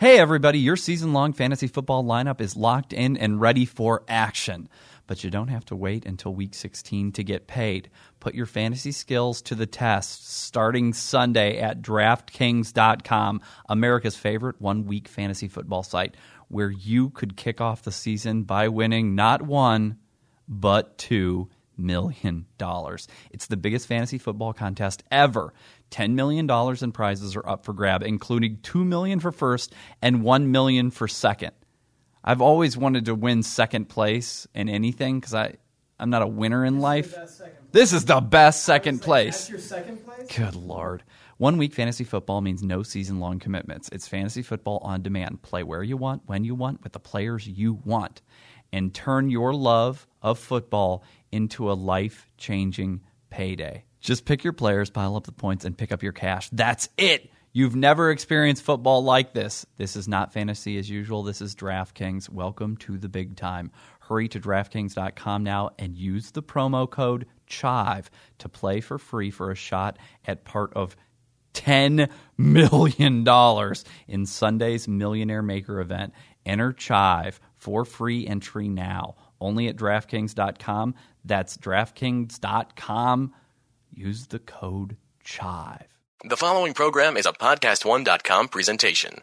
Hey, everybody, your season long fantasy football lineup is locked in and ready for action. But you don't have to wait until week 16 to get paid. Put your fantasy skills to the test starting Sunday at DraftKings.com, America's favorite one week fantasy football site, where you could kick off the season by winning not one, but two million dollars. It's the biggest fantasy football contest ever. $10 million in prizes are up for grab, including 2 million for first and 1 million for second. I've always wanted to win second place in anything because I I'm not a winner in life. This is the best second place. That's second place? Good lord. One week fantasy football means no season long commitments. It's fantasy football on demand. Play where you want, when you want, with the players you want. And turn your love of football into a life changing payday. Just pick your players, pile up the points, and pick up your cash. That's it. You've never experienced football like this. This is not fantasy as usual. This is DraftKings. Welcome to the big time. Hurry to DraftKings.com now and use the promo code CHIVE to play for free for a shot at part of $10 million in Sunday's Millionaire Maker event. Enter CHIVE for free entry now. Only at DraftKings.com. That's DraftKings.com. Use the code CHIVE. The following program is a PodcastOne.com presentation.